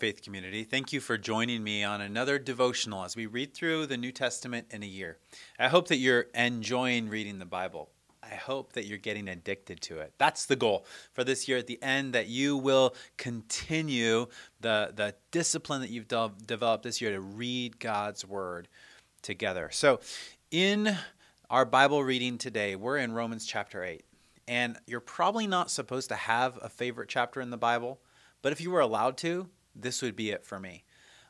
Faith Community. Thank you for joining me on another devotional as we read through the New Testament in a year. I hope that you're enjoying reading the Bible. I hope that you're getting addicted to it. That's the goal for this year at the end, that you will continue the, the discipline that you've de- developed this year to read God's Word together. So, in our Bible reading today, we're in Romans chapter 8. And you're probably not supposed to have a favorite chapter in the Bible, but if you were allowed to, this would be it for me.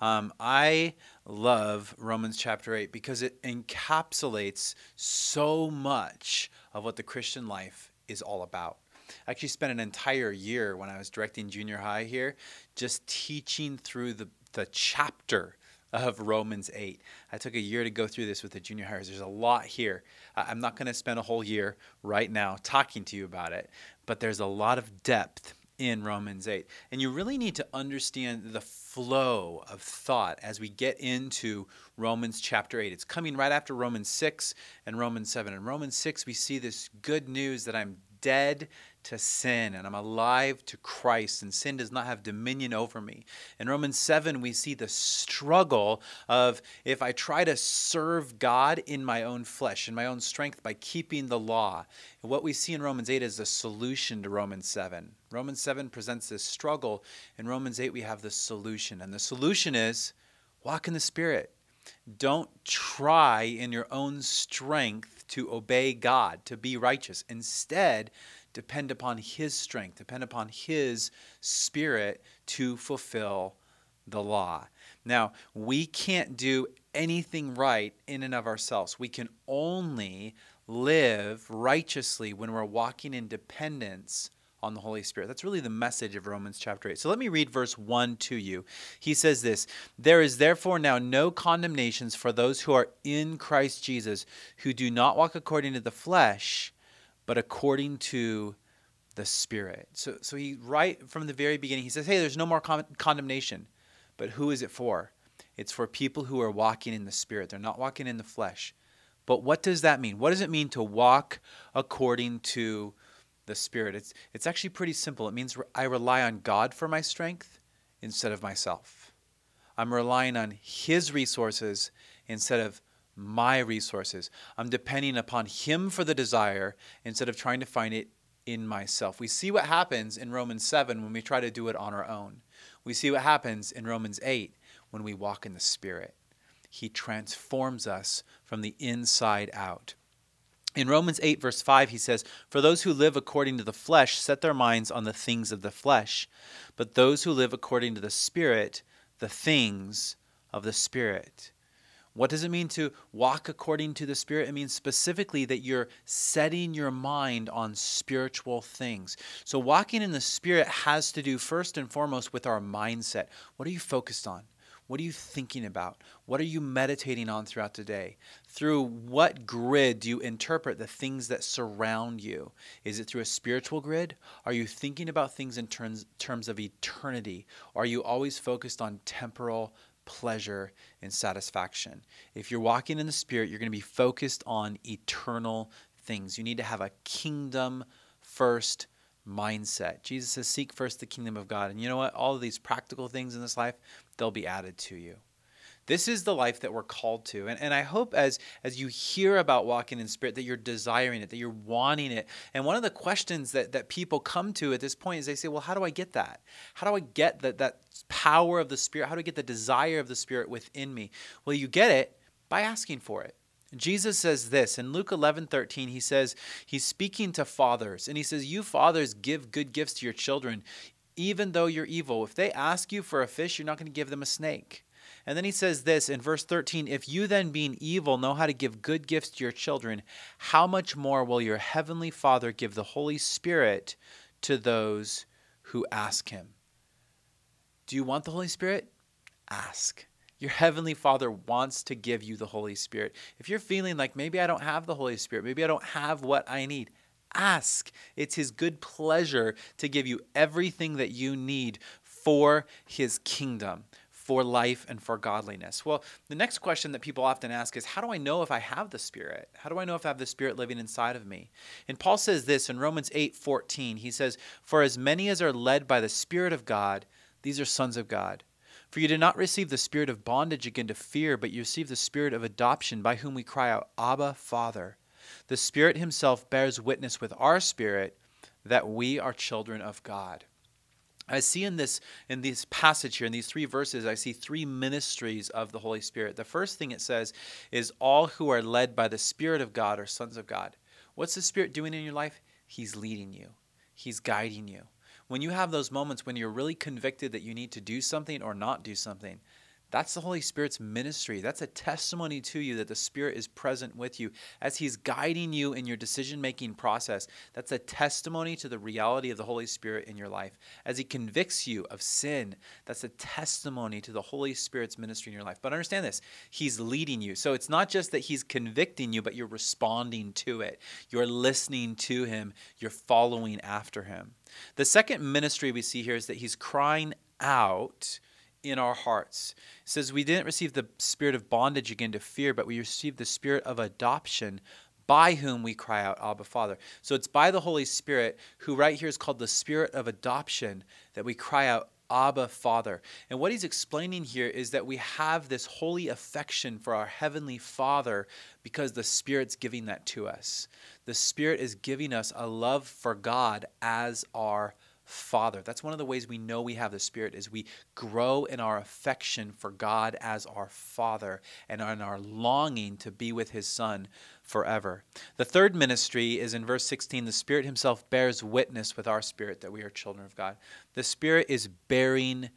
Um, I love Romans chapter 8 because it encapsulates so much of what the Christian life is all about. I actually spent an entire year when I was directing junior high here just teaching through the, the chapter of Romans 8. I took a year to go through this with the junior hires. There's a lot here. I'm not going to spend a whole year right now talking to you about it, but there's a lot of depth in Romans 8. And you really need to understand the flow of thought as we get into Romans chapter 8. It's coming right after Romans 6 and Romans 7. In Romans 6, we see this good news that I'm dead to sin and I'm alive to Christ, and sin does not have dominion over me. In Romans 7, we see the struggle of if I try to serve God in my own flesh, in my own strength, by keeping the law. And what we see in Romans 8 is the solution to Romans 7. Romans 7 presents this struggle. In Romans 8, we have the solution. And the solution is walk in the Spirit. Don't try in your own strength to obey God, to be righteous. Instead, depend upon His strength, depend upon His Spirit to fulfill the law. Now, we can't do anything right in and of ourselves. We can only live righteously when we're walking in dependence on the Holy Spirit. That's really the message of Romans chapter 8. So let me read verse 1 to you. He says this There is therefore now no condemnations for those who are in Christ Jesus, who do not walk according to the flesh, but according to the Spirit. So, so he, right from the very beginning, he says, Hey, there's no more con- condemnation. But who is it for? It's for people who are walking in the Spirit. They're not walking in the flesh. But what does that mean? What does it mean to walk according to the Spirit? It's, it's actually pretty simple. It means I rely on God for my strength instead of myself. I'm relying on His resources instead of my resources. I'm depending upon Him for the desire instead of trying to find it in myself. We see what happens in Romans 7 when we try to do it on our own. We see what happens in Romans 8 when we walk in the Spirit. He transforms us from the inside out. In Romans 8, verse 5, he says, For those who live according to the flesh set their minds on the things of the flesh, but those who live according to the Spirit, the things of the Spirit. What does it mean to walk according to the Spirit? It means specifically that you're setting your mind on spiritual things. So, walking in the Spirit has to do first and foremost with our mindset. What are you focused on? What are you thinking about? What are you meditating on throughout the day? Through what grid do you interpret the things that surround you? Is it through a spiritual grid? Are you thinking about things in terms, terms of eternity? Are you always focused on temporal pleasure and satisfaction. If you're walking in the Spirit, you're going to be focused on eternal things. You need to have a kingdom first mindset. Jesus says, Seek first the kingdom of God. And you know what? All of these practical things in this life, they'll be added to you. This is the life that we're called to. And, and I hope as, as you hear about walking in spirit that you're desiring it, that you're wanting it. And one of the questions that, that people come to at this point is they say, well, how do I get that? How do I get that, that power of the spirit? How do I get the desire of the spirit within me? Well, you get it by asking for it. Jesus says this in Luke 11 13. He says, He's speaking to fathers, and He says, You fathers give good gifts to your children, even though you're evil. If they ask you for a fish, you're not going to give them a snake. And then he says this in verse 13 If you then, being evil, know how to give good gifts to your children, how much more will your heavenly Father give the Holy Spirit to those who ask him? Do you want the Holy Spirit? Ask. Your Heavenly Father wants to give you the Holy Spirit. If you're feeling like maybe I don't have the Holy Spirit, maybe I don't have what I need, ask. It's His good pleasure to give you everything that you need for His kingdom for life and for godliness. Well, the next question that people often ask is how do I know if I have the Spirit? How do I know if I have the Spirit living inside of me? And Paul says this in Romans 8 14. He says, For as many as are led by the Spirit of God, these are sons of God. For you did not receive the spirit of bondage again to fear, but you received the spirit of adoption, by whom we cry out, Abba, Father. The Spirit Himself bears witness with our spirit that we are children of God. I see in this in this passage here in these three verses I see three ministries of the Holy Spirit. The first thing it says is all who are led by the Spirit of God are sons of God. What's the Spirit doing in your life? He's leading you. He's guiding you. When you have those moments when you're really convicted that you need to do something or not do something, that's the Holy Spirit's ministry. That's a testimony to you that the Spirit is present with you as He's guiding you in your decision making process. That's a testimony to the reality of the Holy Spirit in your life. As He convicts you of sin, that's a testimony to the Holy Spirit's ministry in your life. But understand this He's leading you. So it's not just that He's convicting you, but you're responding to it. You're listening to Him, you're following after Him. The second ministry we see here is that He's crying out in our hearts. It says, We didn't receive the spirit of bondage again to fear, but we received the spirit of adoption by whom we cry out, Abba, Father. So it's by the Holy Spirit, who right here is called the spirit of adoption, that we cry out, Abba, Father. And what he's explaining here is that we have this holy affection for our Heavenly Father because the Spirit's giving that to us. The Spirit is giving us a love for God as our Father. That's one of the ways we know we have the Spirit is we grow in our affection for God as our Father and in our longing to be with His Son forever. The third ministry is in verse 16 the Spirit Himself bears witness with our spirit that we are children of God. The Spirit is bearing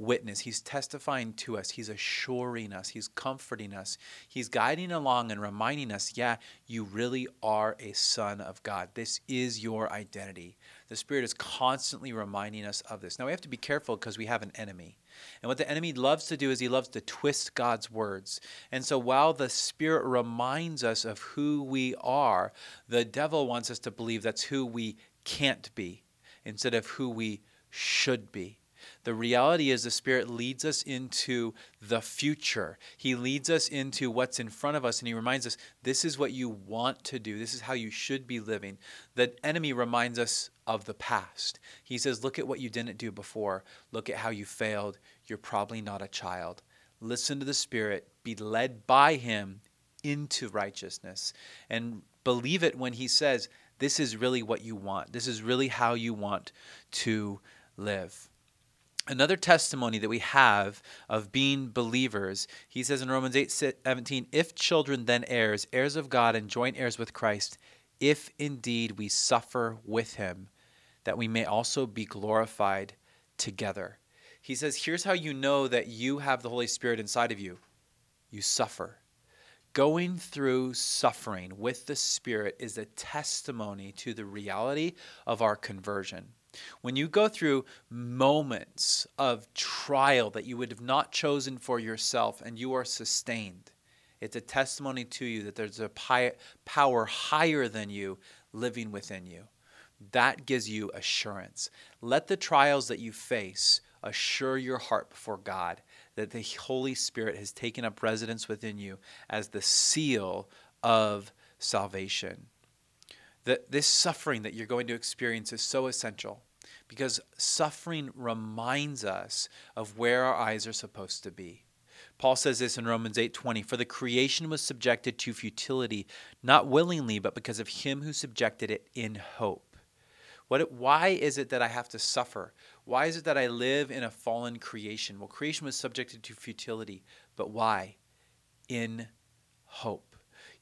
witness. He's testifying to us. He's assuring us. He's comforting us. He's guiding along and reminding us, yeah, you really are a son of God. This is your identity. The Spirit is constantly reminding us of this. Now, we have to be careful because we have an enemy. And what the enemy loves to do is he loves to twist God's words. And so while the Spirit reminds us of who we are, the devil wants us to believe that's who we can't be instead of who we should be. The reality is the Spirit leads us into the future. He leads us into what's in front of us and He reminds us this is what you want to do. This is how you should be living. The enemy reminds us of the past. He says, Look at what you didn't do before. Look at how you failed. You're probably not a child. Listen to the Spirit, be led by Him into righteousness, and believe it when He says, This is really what you want. This is really how you want to live another testimony that we have of being believers he says in romans 8 17 if children then heirs heirs of god and joint heirs with christ if indeed we suffer with him that we may also be glorified together. He says here's how you know that you have the holy spirit inside of you. You suffer. Going through suffering with the spirit is a testimony to the reality of our conversion when you go through moments of trial that you would have not chosen for yourself and you are sustained, it's a testimony to you that there's a power higher than you living within you. That gives you assurance. Let the trials that you face assure your heart before God that the Holy Spirit has taken up residence within you as the seal of salvation that this suffering that you're going to experience is so essential because suffering reminds us of where our eyes are supposed to be. Paul says this in Romans 8:20, "For the creation was subjected to futility, not willingly, but because of him who subjected it in hope." What why is it that I have to suffer? Why is it that I live in a fallen creation? Well, creation was subjected to futility, but why? In hope.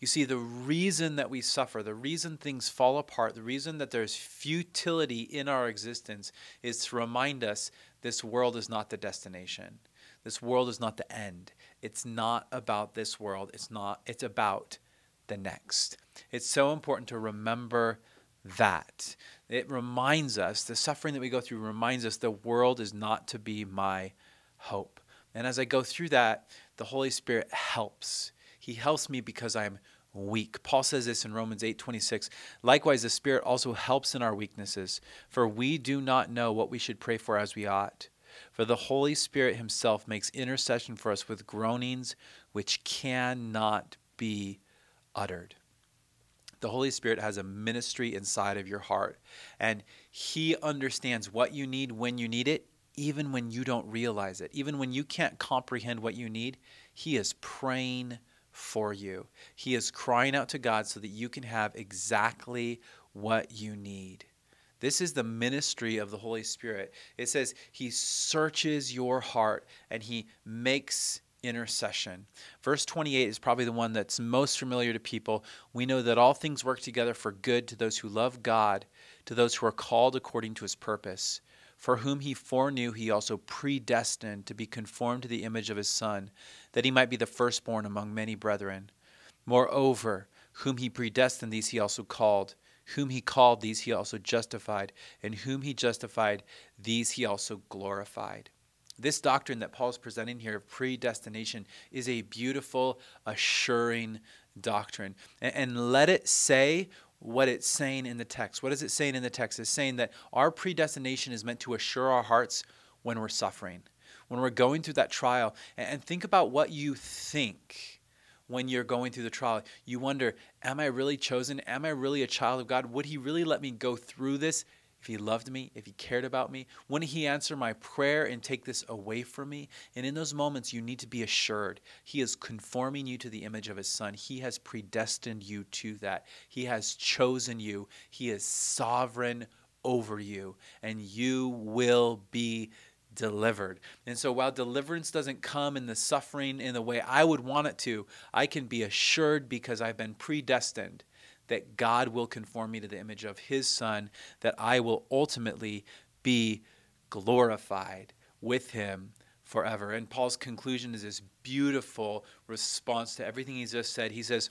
You see, the reason that we suffer, the reason things fall apart, the reason that there's futility in our existence is to remind us this world is not the destination. This world is not the end. It's not about this world. It's not, it's about the next. It's so important to remember that. It reminds us, the suffering that we go through reminds us the world is not to be my hope. And as I go through that, the Holy Spirit helps. He helps me because I'm weak. Paul says this in Romans 8:26. Likewise the Spirit also helps in our weaknesses, for we do not know what we should pray for as we ought. For the Holy Spirit himself makes intercession for us with groanings which cannot be uttered. The Holy Spirit has a ministry inside of your heart, and He understands what you need when you need it, even when you don't realize it, even when you can't comprehend what you need, He is praying for you. He is crying out to God so that you can have exactly what you need. This is the ministry of the Holy Spirit. It says He searches your heart and He makes intercession. Verse 28 is probably the one that's most familiar to people. We know that all things work together for good to those who love God, to those who are called according to His purpose. For whom he foreknew, he also predestined to be conformed to the image of his Son, that he might be the firstborn among many brethren. Moreover, whom he predestined, these he also called. Whom he called, these he also justified. And whom he justified, these he also glorified. This doctrine that Paul is presenting here of predestination is a beautiful, assuring doctrine. And, let it say what it's saying in the text. What is it saying in the text? It's saying that our predestination is meant to assure our hearts when we're suffering, when we're going through that trial. And think about what you think when you're going through the trial. You wonder, am I really chosen? Am I really a child of God? Would He really let me go through this if he loved me, if he cared about me? Wouldn't he answer my prayer and take this away from me? And in those moments, you need to be assured he is conforming you to the image of his son. He has predestined you to that. He has chosen you. He is sovereign over you, and you will be delivered. And so while deliverance doesn't come in the suffering in the way I would want it to, I can be assured because I've been predestined that God will conform me to the image of his son, that I will ultimately be glorified with him forever. And Paul's conclusion is this beautiful response to everything he just said. He says,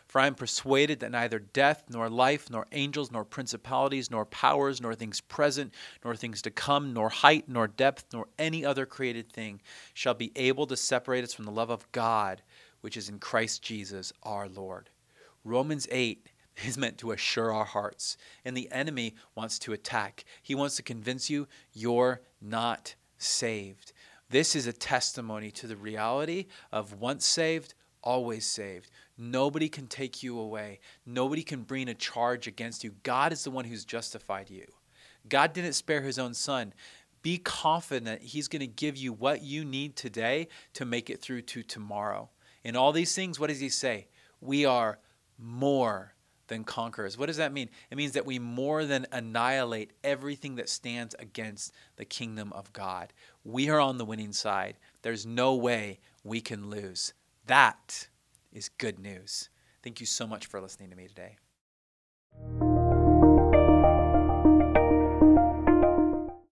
For I am persuaded that neither death, nor life, nor angels, nor principalities, nor powers, nor things present, nor things to come, nor height, nor depth, nor any other created thing shall be able to separate us from the love of God, which is in Christ Jesus our Lord. Romans 8 is meant to assure our hearts, and the enemy wants to attack. He wants to convince you you're not saved. This is a testimony to the reality of once saved, always saved. Nobody can take you away. Nobody can bring a charge against you. God is the one who's justified you. God didn't spare his own son. Be confident he's going to give you what you need today to make it through to tomorrow. In all these things, what does he say? We are more than conquerors. What does that mean? It means that we more than annihilate everything that stands against the kingdom of God. We are on the winning side. There's no way we can lose. That is good news. Thank you so much for listening to me today.